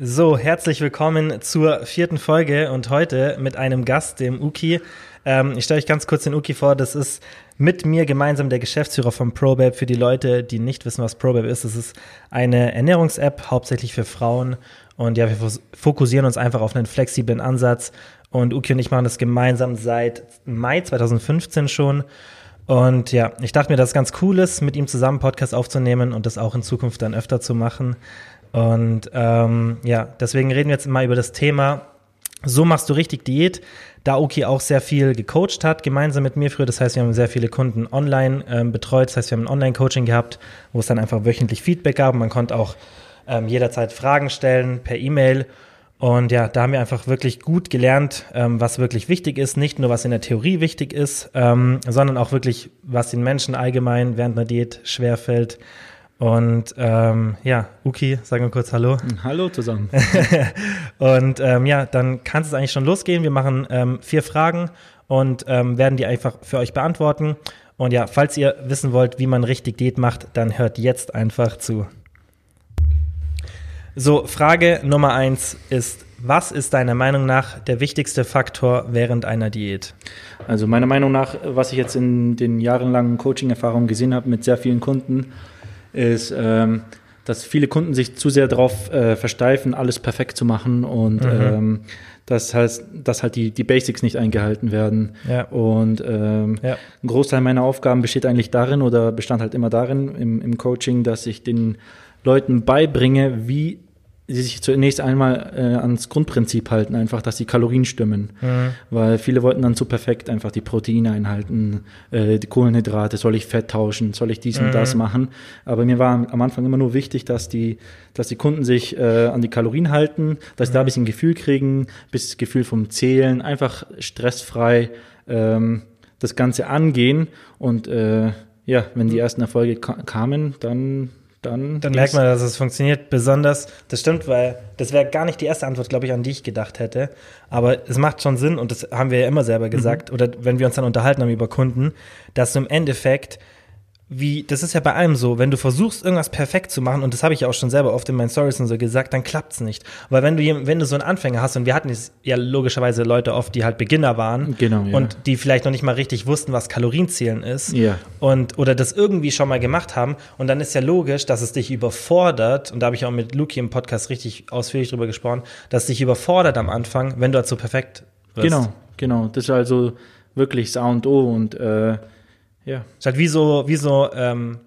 So, herzlich willkommen zur vierten Folge und heute mit einem Gast, dem Uki. Ähm, ich stelle euch ganz kurz den Uki vor. Das ist mit mir gemeinsam der Geschäftsführer von ProBab. Für die Leute, die nicht wissen, was ProBab ist, das ist eine Ernährungs-App, hauptsächlich für Frauen. Und ja, wir fokussieren uns einfach auf einen flexiblen Ansatz. Und Uki und ich machen das gemeinsam seit Mai 2015 schon. Und ja, ich dachte mir, dass es ganz cool ist, mit ihm zusammen Podcast aufzunehmen und das auch in Zukunft dann öfter zu machen. Und ähm, ja, deswegen reden wir jetzt mal über das Thema, so machst du richtig Diät, da Oki auch sehr viel gecoacht hat, gemeinsam mit mir früher. Das heißt, wir haben sehr viele Kunden online ähm, betreut. Das heißt, wir haben ein Online-Coaching gehabt, wo es dann einfach wöchentlich Feedback gab. Man konnte auch ähm, jederzeit Fragen stellen per E-Mail. Und ja, da haben wir einfach wirklich gut gelernt, ähm, was wirklich wichtig ist. Nicht nur, was in der Theorie wichtig ist, ähm, sondern auch wirklich, was den Menschen allgemein während einer Diät schwerfällt. Und ähm, ja, Uki, sagen wir kurz Hallo. Hallo zusammen. und ähm, ja, dann kann es eigentlich schon losgehen. Wir machen ähm, vier Fragen und ähm, werden die einfach für euch beantworten. Und ja, falls ihr wissen wollt, wie man richtig Diät macht, dann hört jetzt einfach zu. So, Frage Nummer eins ist, was ist deiner Meinung nach der wichtigste Faktor während einer Diät? Also meiner Meinung nach, was ich jetzt in den jahrelangen Coaching-Erfahrungen gesehen habe mit sehr vielen Kunden, ist, ähm, dass viele Kunden sich zu sehr darauf äh, versteifen, alles perfekt zu machen und mhm. ähm, das heißt, dass halt die, die Basics nicht eingehalten werden. Ja. Und ähm, ja. ein Großteil meiner Aufgaben besteht eigentlich darin oder bestand halt immer darin im, im Coaching, dass ich den Leuten beibringe, wie sie sich zunächst einmal äh, ans Grundprinzip halten, einfach, dass die Kalorien stimmen. Mhm. Weil viele wollten dann zu perfekt einfach die Proteine einhalten, äh, die Kohlenhydrate, soll ich Fett tauschen, soll ich dies mhm. und das machen. Aber mir war am Anfang immer nur wichtig, dass die, dass die Kunden sich äh, an die Kalorien halten, dass mhm. sie da ein bisschen Gefühl kriegen, bis Gefühl vom Zählen, einfach stressfrei ähm, das Ganze angehen. Und äh, ja, wenn die mhm. ersten Erfolge kamen, dann dann. Dann merkt man, dass es funktioniert. Besonders, das stimmt, weil das wäre gar nicht die erste Antwort, glaube ich, an die ich gedacht hätte. Aber es macht schon Sinn, und das haben wir ja immer selber gesagt, mhm. oder wenn wir uns dann unterhalten haben über Kunden, dass du im Endeffekt wie, das ist ja bei allem so, wenn du versuchst, irgendwas perfekt zu machen, und das habe ich ja auch schon selber oft in meinen Stories und so gesagt, dann klappt's nicht. Weil wenn du, wenn du so einen Anfänger hast, und wir hatten ja logischerweise Leute oft, die halt Beginner waren genau, ja. und die vielleicht noch nicht mal richtig wussten, was Kalorienzählen ist ja. und oder das irgendwie schon mal gemacht haben, und dann ist ja logisch, dass es dich überfordert, und da habe ich auch mit Luki im Podcast richtig ausführlich drüber gesprochen, dass es dich überfordert am Anfang, wenn du halt so perfekt wirst. Genau, genau. Das ist also wirklich Sound und O und äh ja. Ist halt wie so, wie so ähm,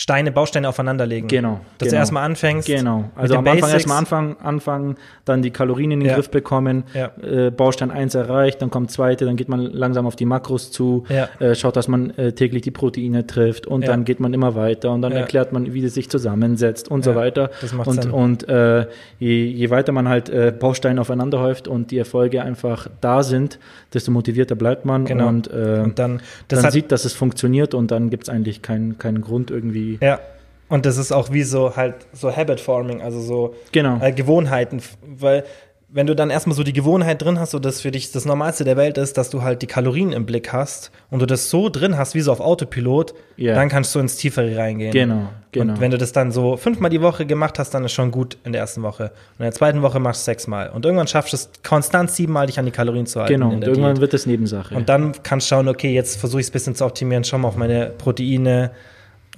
Steine, Bausteine aufeinanderlegen. Genau. Dass genau. du erstmal anfängst. Genau. Also am Anfang erstmal anfangen, anfangen, dann die Kalorien in den ja. Griff bekommen, ja. äh, Baustein 1 erreicht, dann kommt zweite, dann geht man langsam auf die Makros zu, ja. äh, schaut, dass man äh, täglich die Proteine trifft und dann geht man immer weiter und dann erklärt man, wie es sich zusammensetzt und so weiter. Das macht und Sinn. und äh, je, je weiter man halt äh, Bausteine aufeinander häuft und die Erfolge einfach da sind, desto motivierter bleibt man genau. und, äh, und dann, dann sieht, dass es funktioniert und dann gibt es eigentlich keinen keinen Grund irgendwie ja. Und das ist auch wie so halt so Habit Forming, also so genau. äh, Gewohnheiten, weil wenn du dann erstmal so die Gewohnheit drin hast, so dass für dich das Normalste der Welt ist, dass du halt die Kalorien im Blick hast und du das so drin hast, wie so auf Autopilot, yeah. dann kannst du ins Tiefere reingehen. Genau, genau. Und wenn du das dann so fünfmal die Woche gemacht hast, dann ist schon gut in der ersten Woche. Und in der zweiten Woche machst du sechsmal. Und irgendwann schaffst du es konstant siebenmal, dich an die Kalorien zu halten. Genau, und irgendwann Diät. wird es Nebensache. Und dann kannst du schauen, okay, jetzt versuche ich es ein bisschen zu optimieren, schau mal auf meine Proteine,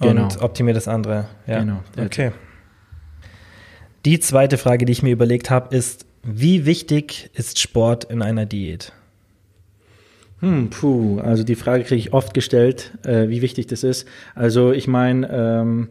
genau. und optimiere das andere. Ja. Genau. Okay. Die zweite Frage, die ich mir überlegt habe, ist, wie wichtig ist Sport in einer Diät? Hm, puh, also die Frage kriege ich oft gestellt, äh, wie wichtig das ist. Also ich meine, ähm,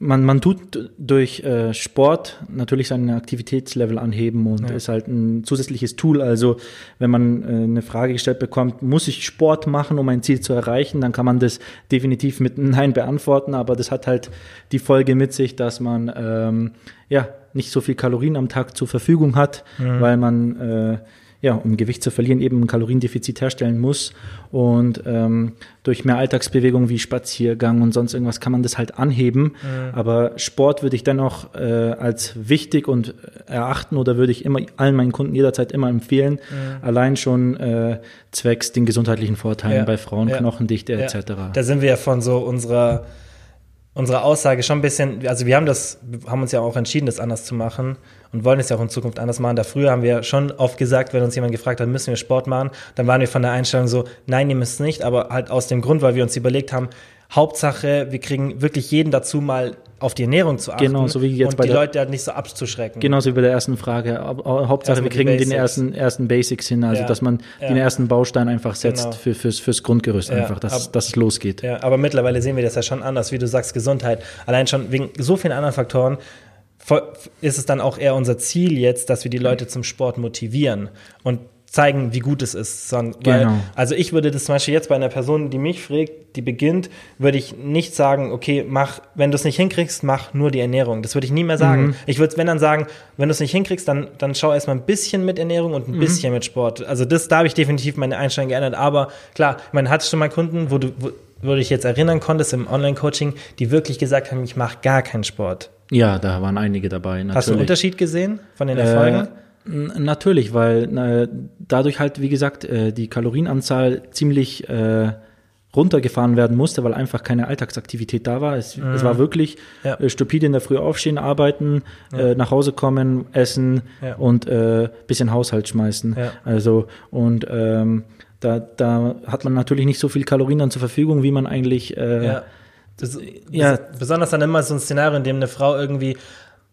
man, man tut durch äh, Sport natürlich seinen Aktivitätslevel anheben und ja. ist halt ein zusätzliches Tool. Also wenn man äh, eine Frage gestellt bekommt, muss ich Sport machen, um ein Ziel zu erreichen, dann kann man das definitiv mit Nein beantworten, aber das hat halt die Folge mit sich, dass man ähm, ja nicht so viel Kalorien am Tag zur Verfügung hat, mhm. weil man äh, ja, um Gewicht zu verlieren, eben ein Kaloriendefizit herstellen muss. Und ähm, durch mehr Alltagsbewegung wie Spaziergang und sonst irgendwas kann man das halt anheben. Mhm. Aber Sport würde ich dennoch äh, als wichtig und erachten oder würde ich immer allen meinen Kunden jederzeit immer empfehlen. Mhm. Allein schon äh, zwecks den gesundheitlichen Vorteilen ja. bei Frauen, ja. Knochendichte ja. etc. Da sind wir ja von so unserer unsere Aussage schon ein bisschen, also wir haben das, haben uns ja auch entschieden, das anders zu machen und wollen es ja auch in Zukunft anders machen. Da früher haben wir schon oft gesagt, wenn uns jemand gefragt hat, müssen wir Sport machen, dann waren wir von der Einstellung so, nein, ihr müsst nicht, aber halt aus dem Grund, weil wir uns überlegt haben, Hauptsache, wir kriegen wirklich jeden dazu, mal auf die Ernährung zu achten Genau, so wie jetzt und bei die der- Leute halt nicht so abzuschrecken. Genauso wie bei der ersten Frage. Hau- hau- Hauptsache, wir kriegen den ersten, ersten Basics hin, also Ja. dass man Ja. den ersten Baustein einfach setzt Genau. für, fürs, fürs Grundgerüst Ja, einfach, dass, ab- dass es losgeht. Ja, aber mittlerweile sehen wir das ja schon anders, wie du sagst, Gesundheit. Allein schon wegen so vielen anderen Faktoren ist es dann auch eher unser Ziel jetzt, dass wir die Leute zum Sport motivieren und zeigen, wie gut es ist. Weil, Genau. also ich würde das zum Beispiel jetzt bei einer Person, die mich fragt, die beginnt, würde ich nicht sagen, okay, mach, wenn du es nicht hinkriegst, mach nur die Ernährung. Das würde ich nie mehr sagen. Ich würde, wenn dann sagen, wenn du es nicht hinkriegst, dann, dann schau erstmal ein bisschen mit Ernährung und ein bisschen mit Sport. Also das, da habe ich definitiv meine Einstellung geändert. Aber klar, man hat schon mal Kunden, wo du, wo, du dich jetzt erinnern konntest im Online-Coaching, die wirklich gesagt haben, ich mache gar keinen Sport. Ja, da waren einige dabei. Natürlich. Hast du einen Unterschied gesehen von den Erfolgen? Äh, natürlich, weil äh, dadurch halt, wie gesagt, äh, die Kalorienanzahl ziemlich äh, runtergefahren werden musste, weil einfach keine Alltagsaktivität da war. Es, es war wirklich Mhm. Ja. äh, stupide in der Früh aufstehen, arbeiten, äh, nach Hause kommen, essen Ja. und äh, bisschen Haushalt schmeißen. Ja. Also und ähm, da, da hat man natürlich nicht so viel Kalorien dann zur Verfügung, wie man eigentlich äh, Ja. Das, Ja. bes- Besonders dann immer so ein Szenario, in dem eine Frau irgendwie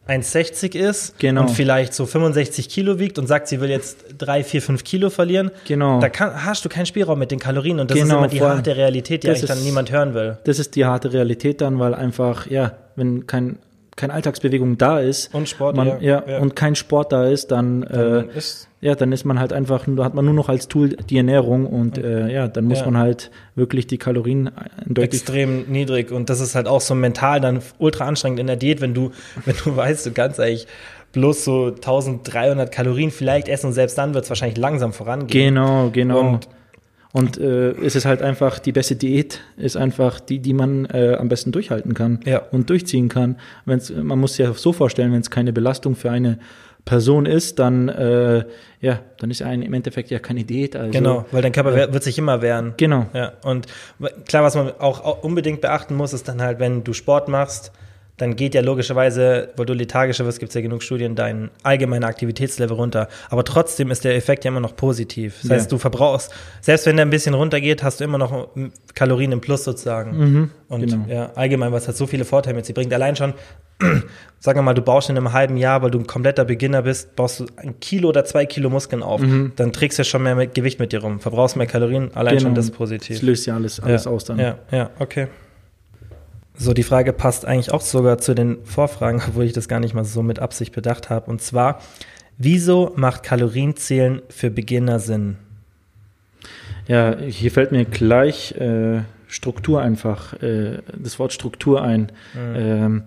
1,60 ist Genau. und vielleicht so 65 Kilo wiegt und sagt, sie will jetzt 3, 4, 5 Kilo verlieren. Genau. Da kann, hast du keinen Spielraum mit den Kalorien und das Genau, ist immer die harte Realität, die das eigentlich dann ist- niemand hören will. Das ist die harte Realität dann, weil einfach, ja, wenn kein, keine Alltagsbewegung da ist Und Sport, man, ja, ja, und kein Sport da ist, dann, äh, ist ja, dann ist man halt einfach, da hat man nur noch als Tool die Ernährung und äh, ja, dann muss Ja. man halt wirklich die Kalorien deutlich extrem niedrig und das ist halt auch so mental dann ultra anstrengend in der Diät, wenn du, wenn du weißt, du kannst eigentlich bloß so 1300 Kalorien vielleicht essen und selbst dann wird es wahrscheinlich langsam vorangehen. Genau, genau. Und- Und, äh, es ist halt einfach, die beste Diät ist einfach die, die man äh, am besten durchhalten kann Ja. und durchziehen kann. Wenn's, man muss sich ja so vorstellen, wenn es keine Belastung für eine Person ist, dann, äh, ja, dann ist ein, im Endeffekt ja keine Diät. Also, Genau, weil dein Körper wer- wird sich immer wehren. Genau. Ja, und klar, was man auch unbedingt beachten muss, ist dann halt, wenn du Sport machst, dann geht ja logischerweise, weil du lethargischer wirst, gibt es ja genug Studien, dein allgemeiner Aktivitätslevel runter. Aber trotzdem ist der Effekt ja immer noch positiv. Das Ja. heißt, du verbrauchst, selbst wenn der ein bisschen runtergeht, hast du immer noch mm, Kalorien im Plus sozusagen. und genau. ja, allgemein, was hat so viele Vorteile mit sich bringt. Allein schon, sagen wir mal, du baust in einem halben Jahr, weil du ein kompletter Beginner bist, baust du ein Kilo oder zwei Kilo Muskeln auf. Dann trägst du schon mehr mit Gewicht mit dir rum, verbrauchst mehr Kalorien, allein schon das ist positiv. Das löst ja alles, alles ja, aus dann. Ja, ja, okay. So, die Frage passt eigentlich auch sogar zu den Vorfragen, obwohl ich das gar nicht mal so mit Absicht bedacht habe. Und zwar, wieso macht Kalorienzählen für Beginner Sinn? Ja, hier fällt mir gleich äh, Struktur einfach, äh, das Wort Struktur ein. Ähm,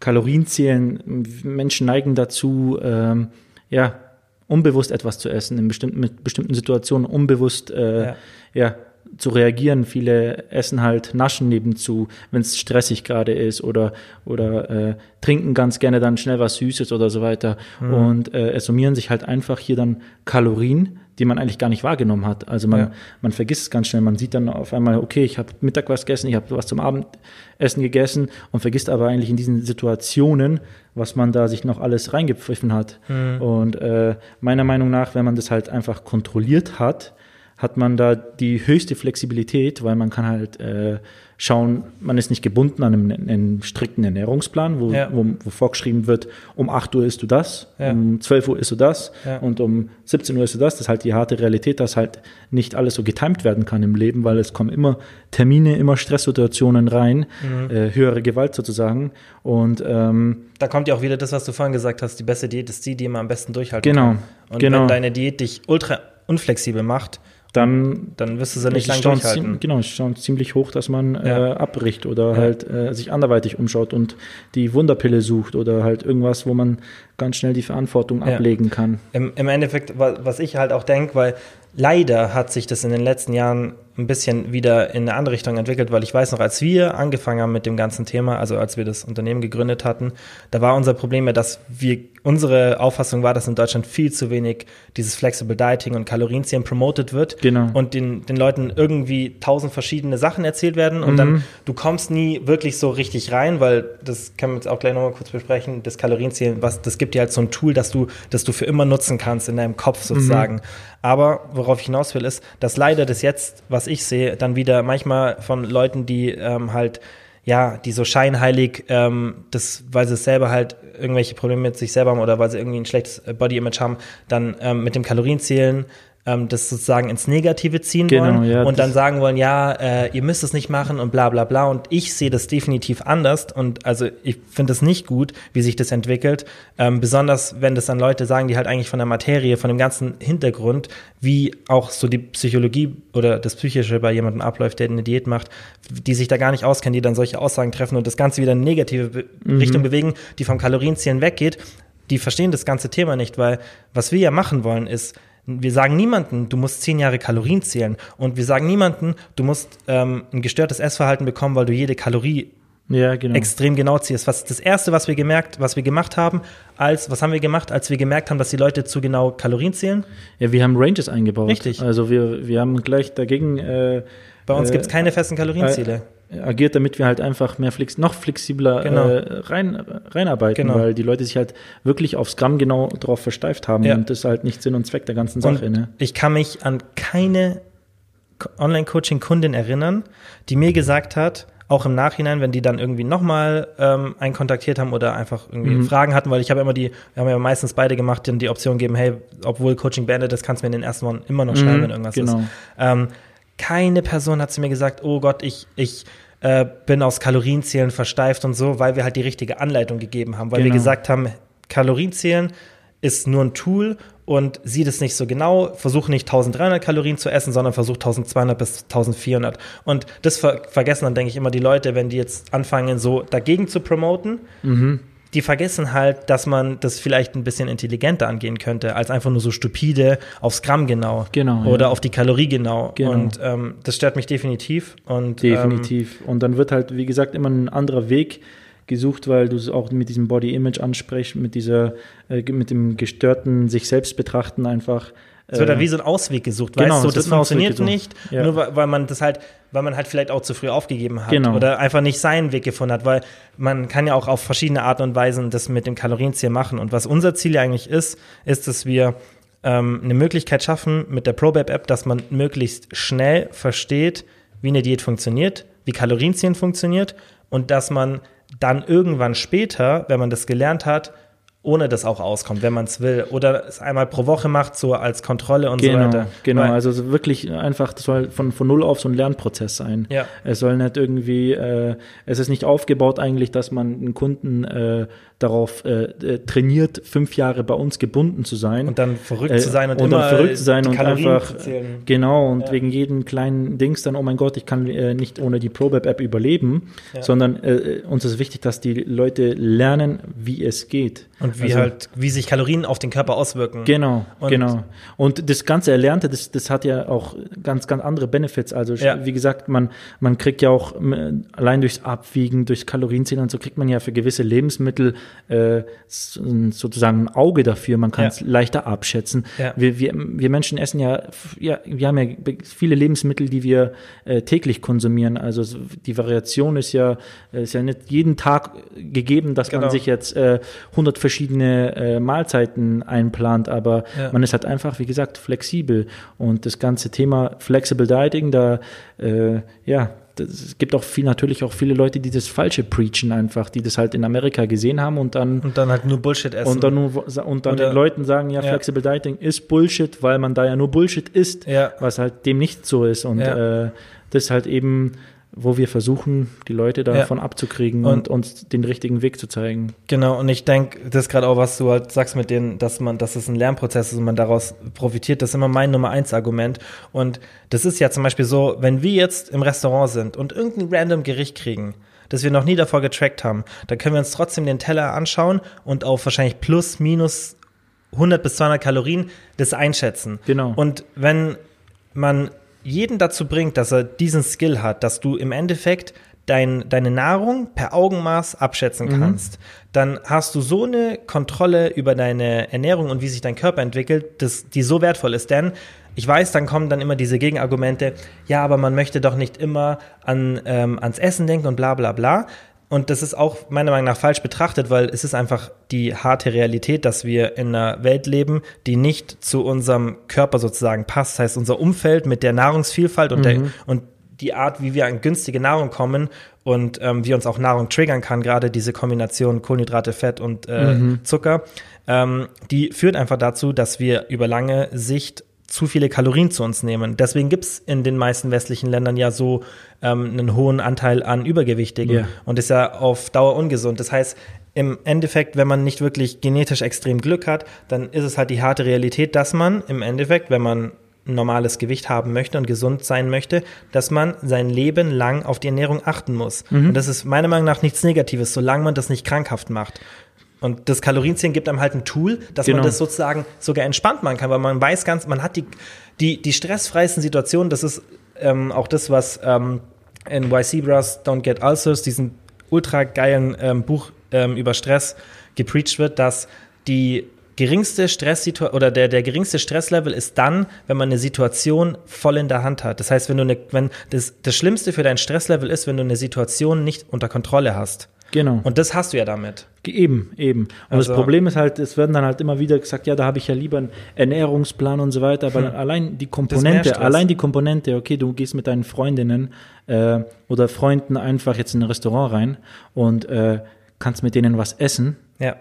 Kalorien zählen, Menschen neigen dazu, ähm, ja, unbewusst etwas zu essen, in bestimmten, mit bestimmten Situationen unbewusst äh, Ja. ja. Zu reagieren. Viele essen halt Naschen nebenzu, wenn es stressig gerade ist oder, oder äh, trinken ganz gerne dann schnell was Süßes oder so weiter. Und äh, es summieren sich halt einfach hier dann Kalorien, die man eigentlich gar nicht wahrgenommen hat. Also man, Ja. man vergisst es ganz schnell. Man sieht dann auf einmal, okay, ich habe Mittag was gegessen, ich habe was zum Abendessen gegessen und vergisst aber eigentlich in diesen Situationen, was man da sich noch alles reingepfiffen hat. Und äh, meiner Meinung nach, wenn man das halt einfach kontrolliert hat, hat man da die höchste Flexibilität, weil man kann halt äh, schauen, man ist nicht gebunden an einem, einem strikten Ernährungsplan, wo, Ja. wo, wo vorgeschrieben wird, um 8 Uhr isst du das, Ja. um 12 Uhr isst du das Ja. und um 17 Uhr isst du das. Das ist halt die harte Realität, dass halt nicht alles so getimt werden kann im Leben, weil es kommen immer Termine, immer Stresssituationen rein, Mhm. äh, höhere Gewalt sozusagen. Und ähm, Da kommt ja auch wieder das, was du vorhin gesagt hast, die beste Diät ist die, die man am besten durchhalten Genau, kann. Und genau. wenn deine Diät dich ultra unflexibel macht, dann dann wirst du sie nicht ist lange die Chance durchhalten. Genau, ist die Chance ziemlich hoch, dass man Ja. äh, abbricht oder Ja. halt äh, sich anderweitig umschaut und die Wunderpille sucht oder halt irgendwas, wo man ganz schnell die Verantwortung Ja. ablegen kann. Im, Im Endeffekt, wa- was ich halt auch denke, weil leider hat sich das in den letzten Jahren ein bisschen wieder in eine andere Richtung entwickelt, weil ich weiß noch, als wir angefangen haben mit dem ganzen Thema, also als wir das Unternehmen gegründet hatten, da war unser Problem ja, dass wir, unsere Auffassung war, dass in Deutschland viel zu wenig dieses Flexible Dieting und Kalorienzählen promoted wird Genau. und den, den Leuten irgendwie tausend verschiedene Sachen erzählt werden und dann, du kommst nie wirklich so richtig rein, weil das können wir jetzt auch gleich nochmal kurz besprechen, das Kalorienzählen, was, das gibt dir halt so ein Tool, dass du, dass du für immer nutzen kannst in deinem Kopf sozusagen. Aber worauf ich hinaus will, ist, dass leider das jetzt, was ich sehe, dann wieder manchmal von Leuten, die ähm, halt, ja, die so scheinheilig, ähm, das, weil sie selber halt irgendwelche Probleme mit sich selber haben oder weil sie irgendwie ein schlechtes äh, Body-Image haben, dann ähm, mit dem Kalorienzählen ähm, das sozusagen ins Negative ziehen Genau, wollen ja, und dann sagen wollen, ja, äh, ihr müsst es nicht machen und bla bla bla. Und ich sehe das definitiv anders und also ich finde es nicht gut, wie sich das entwickelt. Ähm, besonders wenn das dann Leute sagen, die halt eigentlich von der Materie, von dem ganzen Hintergrund, wie auch so die Psychologie oder das Psychische bei jemandem abläuft, der eine Diät macht, die sich da gar nicht auskennen, die dann solche Aussagen treffen und das Ganze wieder in eine negative Be Richtung bewegen, die vom Kalorienzählen weggeht, die verstehen das ganze Thema nicht, weil was wir ja machen wollen ist, wir sagen niemanden, du musst zehn Jahre Kalorien zählen. Und wir sagen niemanden, du musst ähm, ein gestörtes Essverhalten bekommen, weil du jede Kalorie Ja, genau. extrem genau ziehst. Was das erste, was wir gemerkt, was wir gemacht haben, als was haben wir gemacht, als wir gemerkt haben, dass die Leute zu genau Kalorien zählen? Ja, wir haben Ranges eingebaut. Richtig. Also wir, wir haben gleich dagegen äh, Bei uns äh, gibt's keine festen Kalorienziele. Agiert, damit wir halt einfach mehr flex noch flexibler Genau. äh, rein, reinarbeiten, Genau. weil die Leute sich halt wirklich aufs Gramm genau drauf versteift haben Ja. und das ist halt nicht Sinn und Zweck der ganzen Sache. Und Ne? ich kann mich an keine Online-Coaching-Kundin erinnern, die mir gesagt hat, auch im Nachhinein, wenn die dann irgendwie nochmal ähm, einen kontaktiert haben oder einfach irgendwie Mhm. Fragen hatten, weil ich habe immer die, wir haben ja meistens beide gemacht, die die Option geben, hey, obwohl Coaching beendet ist, kannst du mir in den ersten Wochen immer noch schreiben, Mhm, wenn irgendwas genau. ist. Ähm, keine Person hat zu mir gesagt, oh Gott, ich, ich äh, bin aufs Kalorienzählen versteift und so, weil wir halt die richtige Anleitung gegeben haben, weil wir Genau. gesagt haben, Kalorienzählen ist nur ein Tool und sieht es nicht so genau, versuch nicht 1300 Kalorien zu essen, sondern versuch 1200 bis 1400. Und das ver vergessen dann, denke ich, immer die Leute, wenn die jetzt anfangen, so dagegen zu promoten. Mhm. Die vergessen halt, dass man das vielleicht ein bisschen intelligenter angehen könnte, als einfach nur so stupide aufs Gramm genau. Genau, Oder ja. auf die Kalorie genau. Genau. Und ähm, das stört mich definitiv. Und, Definitiv. und dann wird halt, wie gesagt, immer ein anderer Weg gesucht, weil du es auch mit diesem Body Image ansprichst, mit dieser, äh, mit dem gestörten sich selbst betrachten einfach. Es wird äh, dann wie so ein Ausweg gesucht, genau, weißt du, es das funktioniert nicht, Ja. nur weil, weil man das halt, weil man halt vielleicht auch zu früh aufgegeben hat Genau. oder einfach nicht seinen Weg gefunden hat, weil man kann ja auch auf verschiedene Arten und Weisen das mit dem Kalorienziel machen. Und was unser Ziel ja eigentlich ist, ist, dass wir ähm, eine Möglichkeit schaffen mit der ProBab-App, dass man möglichst schnell versteht, wie eine Diät funktioniert, wie Kalorienzielen funktioniert und dass man dann irgendwann später, wenn man das gelernt hat, ohne das auch auskommt, wenn man es will. Oder es einmal pro Woche macht, so als Kontrolle und so Genau, weiter. genau. Weil- Also so wirklich einfach, das soll von, von null auf so ein Lernprozess sein. Ja. Es soll nicht irgendwie, äh, es ist nicht aufgebaut eigentlich, dass man einen Kunden äh, darauf äh, äh, trainiert, fünf Jahre bei uns gebunden zu sein. und dann verrückt Äh, zu sein und, und dann verrückt zu sein und Kalorien einfach zählen. genau und Ja. wegen jedem kleinen Dings dann oh mein Gott ich kann äh, nicht ohne die ProBab App überleben Ja. sondern äh, uns ist wichtig dass die Leute lernen wie es geht Und wie Also- halt, wie sich Kalorien auf den Körper auswirken. Genau, Und- genau. Und das ganze Erlernte, das, das hat ja auch ganz, ganz andere Benefits. Also Ja. wie gesagt, man, man kriegt ja auch allein durchs Abwiegen, durchs Kalorienzählen und so kriegt man ja für gewisse Lebensmittel äh, sozusagen ein Auge dafür. Man kann es leichter abschätzen. Ja. Wir, wir, wir Menschen essen ja, ja, wir haben ja viele Lebensmittel, die wir äh, täglich konsumieren. Also die Variation ist ja, äh, ist ja nicht jeden Tag gegeben, dass Genau. man sich jetzt äh, 100 verschiedene äh, Mahlzeiten einplant, aber Ja. man ist halt einfach, wie gesagt, flexibel. Und das ganze Thema Flexible Dieting, da, äh, ja, es gibt auch viel, natürlich auch viele Leute, die das Falsche preachen einfach, die das halt in Amerika gesehen haben und dann Und dann halt nur Bullshit essen. und dann, nur, und dann Oder- den Leuten sagen, ja, Ja. Flexible Dieting ist Bullshit, weil man da ja nur Bullshit isst, Ja. was halt dem nicht so ist. Und Ja. äh, das halt eben, wo wir versuchen, die Leute davon abzukriegen Und- und, uns den richtigen Weg zu zeigen. Genau, und ich denke, das ist gerade auch, was du halt sagst mit denen, dass man, dass es ein Lernprozess ist und man daraus profitiert, das ist immer mein Nummer eins Argument. Und das ist ja zum Beispiel so, wenn wir jetzt im Restaurant sind und irgendein random Gericht kriegen, das wir noch nie davor getrackt haben, dann können wir uns trotzdem den Teller anschauen und auf wahrscheinlich plus, minus 100 bis 200 Kalorien das einschätzen. Genau. Und wenn man jeden dazu bringt, dass er diesen Skill hat, dass du im Endeffekt dein, deine Nahrung per Augenmaß abschätzen Mhm. kannst, dann hast du so eine Kontrolle über deine Ernährung und wie sich dein Körper entwickelt, dass die so wertvoll ist. Denn ich weiß, dann kommen dann immer diese Gegenargumente, ja, aber man möchte doch nicht immer an, ähm, ans Essen denken und bla bla bla. Und das ist auch meiner Meinung nach falsch betrachtet, weil es ist einfach die harte Realität, dass wir in einer Welt leben, die nicht zu unserem Körper sozusagen passt. Das heißt, unser Umfeld mit der Nahrungsvielfalt und, der, und die Art, wie wir an günstige Nahrung kommen und ähm, wie uns auch Nahrung triggern kann, gerade diese Kombination Kohlenhydrate, Fett und äh, Zucker, ähm, die führt einfach dazu, dass wir über lange Sicht zu viele Kalorien zu uns nehmen. Deswegen gibt's in den meisten westlichen Ländern ja so ähm, einen hohen Anteil an Übergewichtigen Ja. und ist ja auf Dauer ungesund. Das heißt, im Endeffekt, wenn man nicht wirklich genetisch extrem Glück hat, dann ist es halt die harte Realität, dass man im Endeffekt, wenn man ein normales Gewicht haben möchte und gesund sein möchte, dass man sein Leben lang auf die Ernährung achten muss. Mhm. Und das ist meiner Meinung nach nichts Negatives, solange man das nicht krankhaft macht. Und das Kalorienzählen gibt einem halt ein Tool, dass Genau. man das sozusagen sogar entspannt machen kann, weil man weiß ganz, man hat die, die, die stressfreisten Situationen, das ist ähm, auch das, was ähm, in Why Zebras Don't Get Ulcers, diesen ultra geilen ähm, Buch ähm, über Stress gepreacht wird, dass die geringste Stresssituation oder der, der geringste Stresslevel ist dann, wenn man eine Situation voll in der Hand hat. Das heißt, wenn du eine, wenn das, das Schlimmste für dein Stresslevel ist, wenn du eine Situation nicht unter Kontrolle hast. Genau. Und das hast du ja damit. Eben, eben. Und Also- das Problem ist halt, es werden dann halt immer wieder gesagt, ja, da habe ich ja lieber einen Ernährungsplan und so weiter, aber allein die Komponente, allein die Komponente, okay, du gehst mit deinen Freundinnen äh, oder Freunden einfach jetzt in ein Restaurant rein und äh, kannst mit denen was essen, Ja.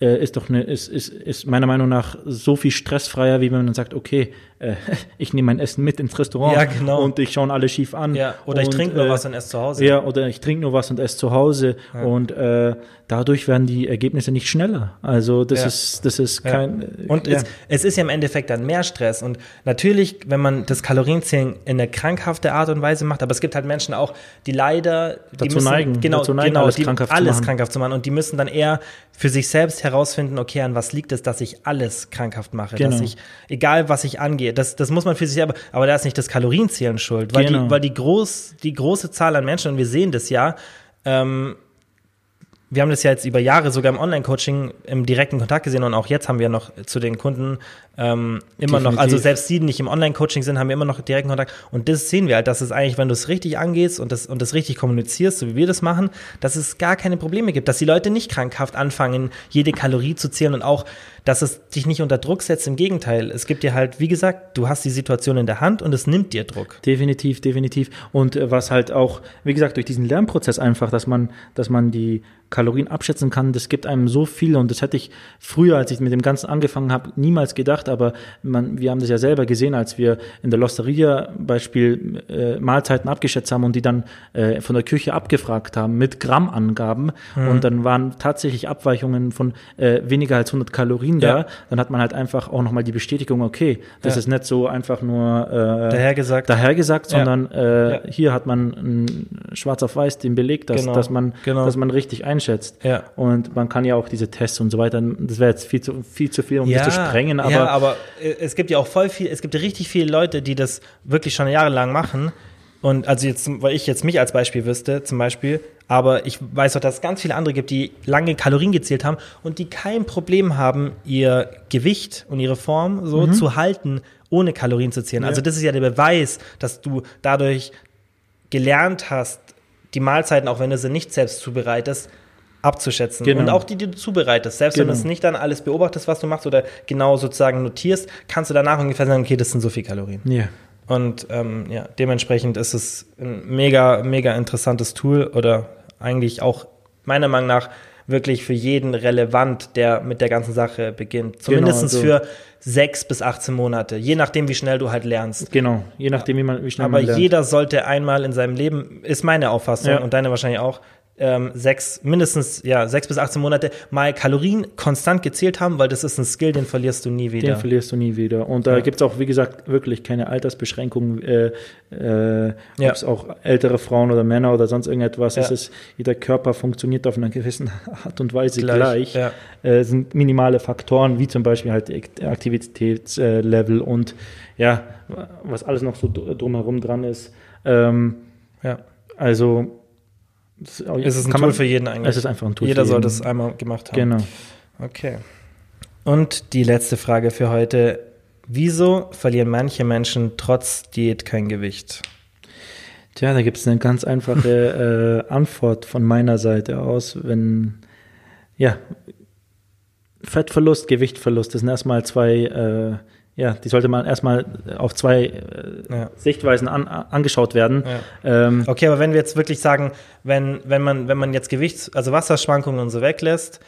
äh, ist doch eine, ist, ist, ist meiner Meinung nach so viel stressfreier, wie wenn man sagt, okay, äh, ich nehme mein Essen mit ins Restaurant Ja, genau. und ich schaue alle schief an. Ja, oder ich und, trinke nur äh, was und esse zu Hause. Ja, oder ich trinke nur was und esse zu Hause und äh, dadurch werden die Ergebnisse nicht schneller. Also das Ja. ist das ist Ja. kein äh, Und ja. es, es ist ja im Endeffekt dann mehr Stress. Und natürlich, wenn man das Kalorienzählen in eine krankhafte Art und Weise macht, aber es gibt halt Menschen auch, die leider die Dazu müssen, neigen, genau, dazu neigen, genau, alles die, krankhaft zu alles machen. krankhaft zu machen. Und die müssen dann eher für sich selbst herausfinden, okay, an was liegt es, dass ich alles krankhaft mache. Dass Genau. ich, egal was ich angehe, das, das muss man für sich selber, aber da ist nicht das Kalorienzählen schuld, weil Genau. die, weil die groß, die große Zahl an Menschen, und wir sehen das ja, ähm, wir haben das ja jetzt über Jahre sogar im Online-Coaching im direkten Kontakt gesehen und auch jetzt haben wir noch zu den Kunden ähm, immer noch, also Definitiv. selbst die, die nicht im Online-Coaching sind, haben wir immer noch direkten Kontakt. Und das sehen wir halt, dass es eigentlich, wenn du es richtig angehst und das, und das richtig kommunizierst, so wie wir das machen, dass es gar keine Probleme gibt, dass die Leute nicht krankhaft anfangen, jede Kalorie zu zählen und auch, dass es dich nicht unter Druck setzt. Im Gegenteil, es gibt dir halt, wie gesagt, du hast die Situation in der Hand und es nimmt dir Druck. Definitiv, definitiv. Und äh, was halt auch, wie gesagt, durch diesen Lernprozess einfach, dass man, dass man die Kalorien abschätzen kann, das gibt einem so viel und das hätte ich früher, als ich mit dem Ganzen angefangen habe, niemals gedacht, aber man, wir haben das ja selber gesehen, als wir in der Losteria Beispiel äh, Mahlzeiten abgeschätzt haben und die dann äh, von der Küche abgefragt haben mit Grammangaben und dann waren tatsächlich Abweichungen von äh, weniger als 100 Kalorien da, Ja. dann hat man halt einfach auch nochmal die Bestätigung, okay, das Ja. ist nicht so einfach nur äh, Dahergesagt. dahergesagt, Ja. sondern äh, Ja. hier hat man schwarz auf weiß den Beleg, dass, Genau. dass, man, Genau. dass man richtig einschätzt. Und man kann ja auch diese Tests und so weiter, das wäre jetzt viel zu viel, zu viel um das zu sprengen, aber, ja, aber äh, es gibt ja auch voll viel, es gibt ja richtig viele Leute, die das wirklich schon jahrelang machen. Und also jetzt, weil ich jetzt mich als Beispiel wüsste, zum Beispiel, aber ich weiß auch, dass es ganz viele andere gibt, die lange Kalorien gezählt haben und die kein Problem haben, ihr Gewicht und ihre Form so zu halten, ohne Kalorien zu zählen. Also das ist ja der Beweis, dass du dadurch gelernt hast, die Mahlzeiten, auch wenn du sie nicht selbst zubereitest, abzuschätzen. Genau. Und auch die, die du zubereitest. Selbst wenn du Genau. es nicht dann alles beobachtest, was du machst oder genau sozusagen notierst, kannst du danach ungefähr sagen, okay, das sind so viel Kalorien. ja. Und ähm, ja, dementsprechend ist es ein mega, mega interessantes Tool oder eigentlich auch meiner Meinung nach wirklich für jeden relevant, der mit der ganzen Sache beginnt. Zumindest also- für sechs bis 18 Monate, je nachdem, wie schnell du halt lernst. Genau, je nachdem, wie, man, wie schnell Aber man lernt. jeder sollte einmal in seinem Leben, ist meine Auffassung Ja. und deine wahrscheinlich auch, ähm, sechs, mindestens ja, sechs bis 18 Monate mal Kalorien konstant gezählt haben, weil das ist ein Skill, den verlierst du nie wieder. Den verlierst du nie wieder. Und da Ja. gibt es auch, wie gesagt, wirklich keine Altersbeschränkungen, äh, äh, Ja. ob es auch ältere Frauen oder Männer oder sonst irgendetwas. Ja. Es ist, jeder Körper funktioniert auf einer gewissen Art und Weise Gleich, gleich. Äh, sind minimale Faktoren, wie zum Beispiel halt Ak- Aktivitätslevel und ja, was alles noch so dr- drumherum dran ist. Ähm, ja. also Es ist ein Tool man- für jeden eigentlich. Es ist einfach ein Tool Jeder sollte jeden. es einmal gemacht haben. Genau. Okay. Und die letzte Frage für heute. Wieso verlieren manche Menschen trotz Diät kein Gewicht? Tja, da gibt es eine ganz einfache äh, Antwort von meiner Seite aus. Wenn, ja, Fettverlust, Gewichtverlust, das sind erstmal zwei, äh, ja, die sollte man erstmal auf zwei äh, Ja. Sichtweisen an, angeschaut werden. Ja. Ähm, Okay, aber wenn wir jetzt wirklich sagen, wenn, wenn man, wenn man jetzt Gewichts-, also Wasserschwankungen und so weglässt,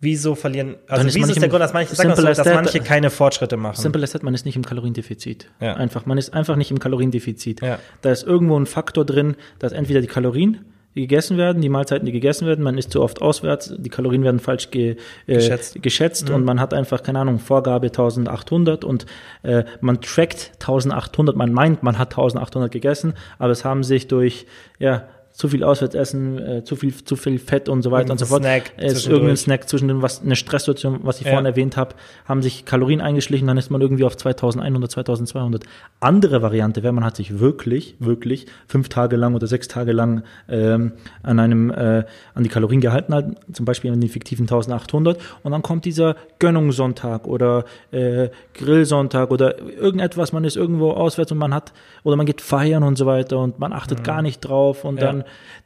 wieso verlieren, also wieso ist der Grund, dass manche, sagen so, as dass that. manche keine Fortschritte machen? Simple as that, man ist nicht im Kaloriendefizit. Ja. Einfach, man ist einfach nicht im Kaloriendefizit. Da ist irgendwo ein Faktor drin, dass entweder die Kalorien die gegessen werden, die Mahlzeiten, die gegessen werden, man isst zu oft auswärts, die Kalorien werden falsch ge, äh, Geschätzt. geschätzt Mhm. und man hat einfach, keine Ahnung, Vorgabe 1800 und äh, man trackt 1800, man meint, man hat 1800 gegessen, aber es haben sich durch, ja, zu viel Auswärtsessen, äh, zu viel, zu viel Fett und so weiter und, so fort. Snack ist irgendein Snack zwischen dem, was, eine Stresssituation, was ich Ja. vorhin erwähnt habe, haben sich Kalorien eingeschlichen, dann ist man irgendwie auf 2100, 2200. Andere Variante wäre, man hat sich wirklich, wirklich fünf Tage lang oder sechs Tage lang ähm, an einem, äh, an die Kalorien gehalten, halt, zum Beispiel an den fiktiven 1800 und dann kommt dieser Gönnungssonntag oder äh, Grillsonntag oder irgendetwas, man ist irgendwo auswärts und man hat, oder man geht feiern und so weiter und man achtet gar nicht drauf und Mhm. Ja. dann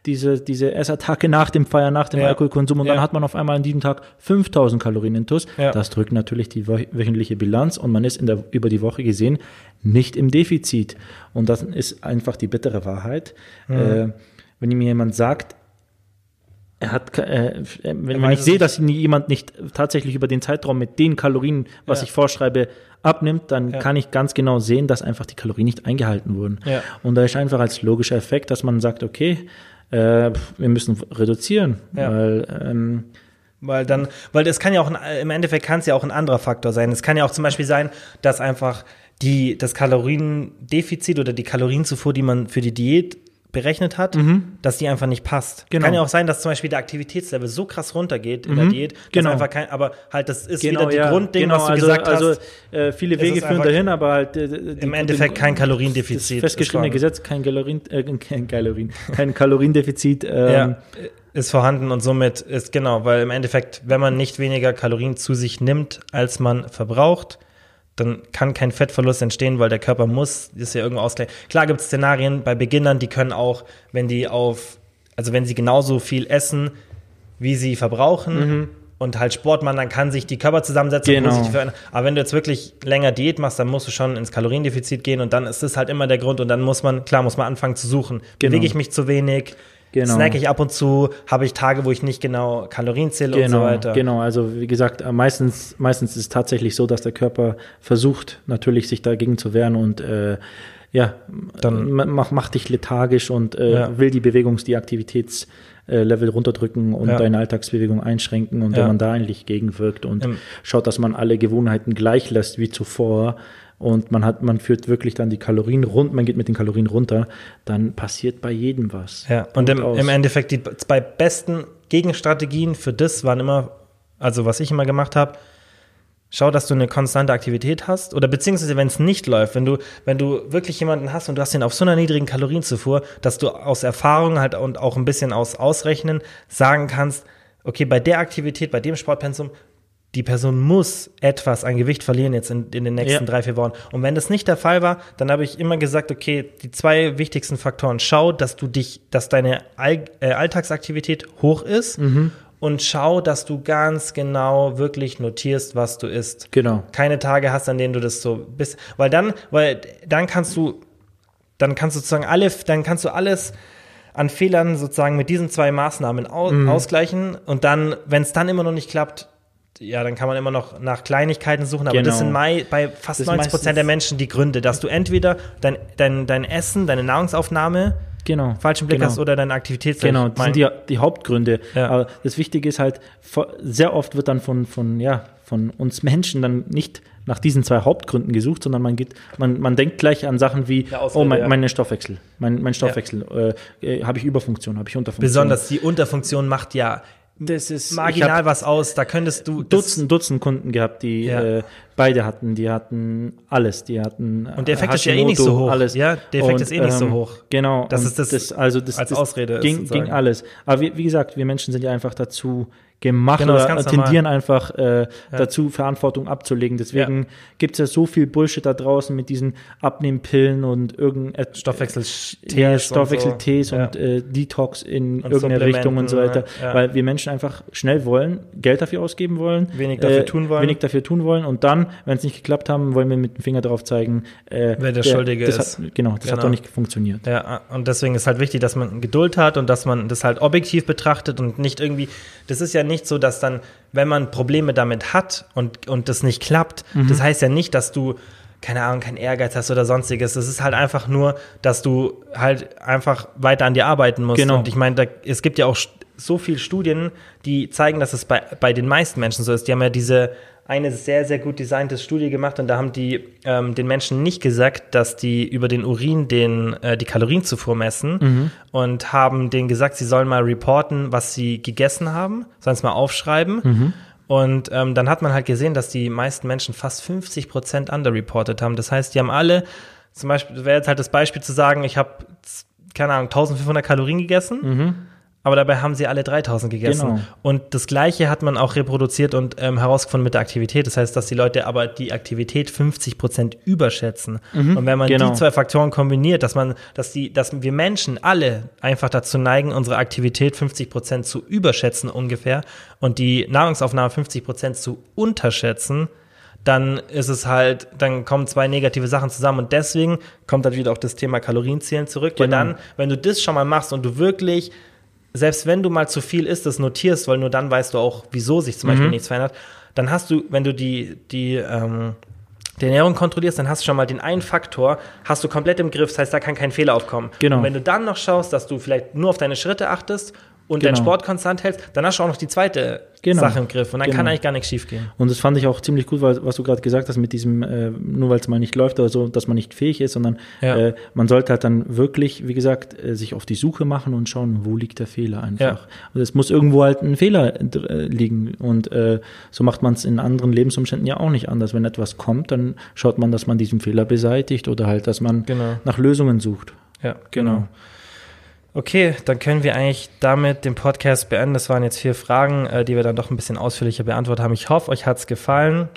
diese, diese Essattacke nach dem Feiern, nach dem Ja. Alkoholkonsum und Ja. dann hat man auf einmal an diesem Tag 5000 Kalorien intus. Ja. Das drückt natürlich die wö- wöchentliche Bilanz und man ist in der, über die Woche gesehen nicht im Defizit. Und das ist einfach die bittere Wahrheit. Mhm. Äh, wenn mir jemand sagt, er hat, ke- äh, wenn, wenn ich sehe, dass jemand nicht tatsächlich über den Zeitraum mit den Kalorien, was Ja. ich vorschreibe, abnimmt, dann Ja. kann ich ganz genau sehen, dass einfach die Kalorien nicht eingehalten wurden. Ja. Und da ist einfach als logischer Effekt, dass man sagt, okay, äh, wir müssen reduzieren, Ja. weil ähm, Weil dann, weil das kann ja auch, ein, im Endeffekt kann es ja auch ein anderer Faktor sein. Es kann ja auch zum Beispiel sein, dass einfach die, das Kaloriendefizit oder die Kalorienzufuhr, die man für die Diät berechnet hat, dass die einfach nicht passt. Mhm. Genau. Kann ja auch sein, dass zum Beispiel der Aktivitätslevel so krass runtergeht in der Mhm. Diät, dass Genau. einfach kein, aber halt das ist genau, wieder die ja, Grundding, genau, was du also, gesagt also, hast. äh, viele Wege führen dahin, aber halt äh, die, Im Endeffekt kein Kaloriendefizit. Das festgeschriebene Gesetz, kein Kalorien, äh, kein Kalorien, kein Kaloriendefizit. Ähm, ja, ist vorhanden und somit ist genau, weil im Endeffekt, wenn man nicht weniger Kalorien zu sich nimmt, als man verbraucht, dann kann kein Fettverlust entstehen, weil der Körper muss, ist ja irgendwo ausgleichen. Klar gibt es Szenarien bei Beginnern, die können auch, wenn die auf, also wenn sie genauso viel essen, wie sie verbrauchen und halt Sport machen, dann kann sich die Körperzusammensetzung Mhm. Genau. positiv verändern. Aber wenn du jetzt wirklich länger Diät machst, dann musst du schon ins Kaloriendefizit gehen und dann ist das halt immer der Grund und dann muss man, klar, muss man anfangen zu suchen. Genau. Bewege ich mich zu wenig? Genau. Snack ich ab und zu, habe ich Tage, wo ich nicht genau Kalorien zähle und so Genau, weiter. genau. Also wie gesagt, äh, meistens, meistens ist es tatsächlich so, dass der Körper versucht, natürlich sich dagegen zu wehren und äh, ja, Dann- macht mach dich lethargisch und äh, Ja. will die Bewegungs-, die Aktivitätslevel runterdrücken und Ja. deine Alltagsbewegung einschränken und Ja. wenn man da eigentlich gegenwirkt und Im- schaut, dass man alle Gewohnheiten gleich lässt wie zuvor und man hat, man führt wirklich dann die Kalorien rund, man geht mit den Kalorien runter, dann passiert bei jedem was. Ja, und im, aus. im Endeffekt, die zwei besten Gegenstrategien für das waren immer, also was ich immer gemacht habe, schau, dass du eine konstante Aktivität hast oder beziehungsweise wenn es nicht läuft, wenn du, wenn du wirklich jemanden hast und du hast den auf so einer niedrigen Kalorienzufuhr, dass du aus Erfahrung halt und auch ein bisschen aus Ausrechnen sagen kannst, okay, bei der Aktivität, bei dem Sportpensum, die Person muss etwas an Gewicht verlieren jetzt in, in den nächsten Ja. drei, vier Wochen. Und wenn das nicht der Fall war, dann habe ich immer gesagt, okay, die zwei wichtigsten Faktoren, schau, dass du dich, dass deine All, äh, Alltagsaktivität hoch ist Mhm. und schau, dass du ganz genau wirklich notierst, was du isst. Genau. Keine Tage hast, an denen du das so bist, weil dann, weil dann kannst du, dann kannst du sozusagen alle, dann kannst du alles an Fehlern sozusagen mit diesen zwei Maßnahmen au Mhm. ausgleichen und dann, wenn es dann immer noch nicht klappt, ja, dann kann man immer noch nach Kleinigkeiten suchen, aber das Genau. sind mei bei fast Das 90 meistens- Prozent der Menschen die Gründe, dass du entweder dein, dein, dein Essen, deine Nahrungsaufnahme genau, falschen Blick genau. hast oder deine Aktivität. Genau, das sind die, die Hauptgründe. Ja. Aber das Wichtige ist halt, sehr oft wird dann von, von, ja, von uns Menschen dann nicht nach diesen zwei Hauptgründen gesucht, sondern man geht, man, man denkt gleich an Sachen wie, Ausrede, oh, mein, ja. mein Stoffwechsel, mein, mein Stoffwechsel, äh, äh, habe ich Überfunktion, habe ich Unterfunktion. Besonders die Unterfunktion macht ja das ist marginal was aus. Da könntest du Dutzend, Dutzend Kunden gehabt, die Ja. äh, beide hatten, die hatten alles, die hatten Und der Effekt ist ja eh nicht so Hashimoto, hoch. alles. Ja, der Effekt ist eh nicht so hoch. Genau, Das und ist das also das, als das Ausrede ist, ging, sozusagen. ging alles. Aber wie, wie gesagt, wir Menschen sind ja einfach dazu gemacht Genau, das ist oder tendieren normal. einfach äh, dazu, Verantwortung abzulegen. Deswegen gibt es ja so viel Bullshit da draußen mit diesen Abnehmpillen und irgendetwas Stoffwechseltees ja, und Stoffwechseltees so. und, Ja. äh, Detox in Und irgendeine Richtung und so weiter, ja. weil wir Menschen einfach schnell wollen, Geld dafür ausgeben wollen, äh, Wenig dafür tun wollen. wenig dafür tun wollen und dann, wenn es nicht geklappt haben, wollen wir mit dem Finger drauf zeigen, äh, Wer der Schuldige das ist. Hat, genau, das hat Genau. doch nicht funktioniert. Ja, und deswegen ist halt wichtig, dass man Geduld hat und dass man das halt objektiv betrachtet und nicht irgendwie, das ist ja nicht so, dass dann, wenn man Probleme damit hat und, und das nicht klappt, Mhm. das heißt ja nicht, dass du, keine Ahnung, keinen Ehrgeiz hast oder sonstiges. Es ist halt einfach nur, dass du halt einfach weiter an dir arbeiten musst. Genau. Und ich meine, da, es gibt ja auch so viele Studien, die zeigen, dass es bei, bei den meisten Menschen so ist. Die haben ja diese eine sehr, sehr gut designte Studie gemacht und da haben die ähm, den Menschen nicht gesagt, dass die über den Urin den, äh, die Kalorienzufuhr messen und haben denen gesagt, sie sollen mal reporten, was sie gegessen haben, sollen es mal aufschreiben. Und ähm, dann hat man halt gesehen, dass die meisten Menschen fast 50 Prozent underreported haben. Das heißt, die haben alle, zum Beispiel, wäre jetzt halt das Beispiel zu sagen, ich habe, keine Ahnung, 1500 Kalorien gegessen, aber dabei haben sie alle 3000 gegessen. Genau. Und das Gleiche hat man auch reproduziert und ähm, herausgefunden mit der Aktivität. Das heißt, dass die Leute aber die Aktivität 50 Prozent überschätzen. Und wenn man genau. die zwei Faktoren kombiniert, dass man, dass die, dass wir Menschen alle einfach dazu neigen, unsere Aktivität 50 Prozent zu überschätzen ungefähr und die Nahrungsaufnahme 50 Prozent zu unterschätzen, dann ist es halt, dann kommen zwei negative Sachen zusammen und deswegen kommt halt wieder auch das Thema Kalorienzählen zurück, weil Genau. dann, wenn du das schon mal machst und du wirklich, selbst wenn du mal zu viel isst, das notierst, weil nur dann weißt du auch, wieso sich zum Mhm. Beispiel nichts verändert, dann hast du, wenn du die, die, ähm, die Ernährung kontrollierst, dann hast du schon mal den einen Faktor, hast du komplett im Griff, das heißt, da kann kein Fehler aufkommen. Genau. Und wenn du dann noch schaust, dass du vielleicht nur auf deine Schritte achtest und deinen Genau. Sport konstant hältst, dann hast du auch noch die zweite Genau. Sache im Griff und dann kann Genau. eigentlich gar nichts schief gehen. Und das fand ich auch ziemlich gut, weil, was du gerade gesagt hast mit diesem, äh, nur weil es mal nicht läuft oder so, dass man nicht fähig ist, sondern Ja. äh, man sollte halt dann wirklich, wie gesagt, äh, sich auf die Suche machen und schauen, wo liegt der Fehler einfach. Ja. Und es muss irgendwo halt ein Fehler äh, liegen. Und äh, so macht man es in anderen Lebensumständen ja auch nicht anders. Wenn etwas kommt, dann schaut man, dass man diesen Fehler beseitigt oder halt, dass man Genau. nach Lösungen sucht. Ja, genau. Okay, dann können wir eigentlich damit den Podcast beenden. Das waren jetzt vier Fragen, äh, die wir dann doch ein bisschen ausführlicher beantwortet haben. Ich hoffe, euch hat's gefallen.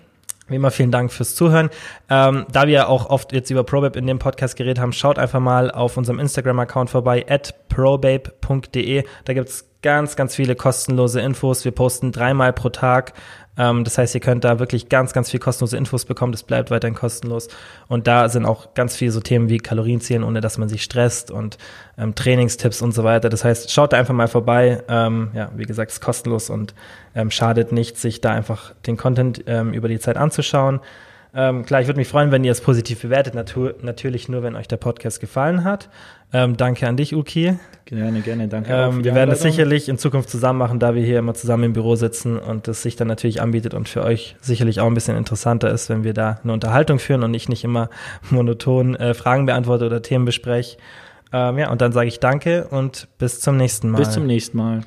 Wie immer, vielen Dank fürs Zuhören. Ähm, da wir auch oft jetzt über ProBabe in dem Podcast geredet haben, schaut einfach mal auf unserem Instagram-Account vorbei, at probabe.de. Da gibt's ganz, ganz viele kostenlose Infos. Wir posten dreimal pro Tag. Ähm, das heißt, ihr könnt da wirklich ganz, ganz viel kostenlose Infos bekommen. Das bleibt weiterhin kostenlos. Und da sind auch ganz viele so Themen wie Kalorienzählen, ohne dass man sich stresst und ähm, Trainingstipps und so weiter. Das heißt, schaut da einfach mal vorbei. Ähm, ja, wie gesagt, ist kostenlos und ähm, schadet nicht, sich da einfach den Content ähm, über die Zeit anzuschauen. Ähm, klar, ich würde mich freuen, wenn ihr es positiv bewertet. Natu natürlich nur, wenn euch der Podcast gefallen hat. Ähm, danke an dich, Uki. Gerne, gerne, danke. Ähm, wir werden Einladung. sicherlich in Zukunft zusammen machen, da wir hier immer zusammen im Büro sitzen und das sich dann natürlich anbietet und für euch sicherlich auch ein bisschen interessanter ist, wenn wir da eine Unterhaltung führen und ich nicht immer monoton äh, Fragen beantworte oder Themen bespreche. Ähm, ja, und dann sage ich danke und bis zum nächsten Mal. Bis zum nächsten Mal.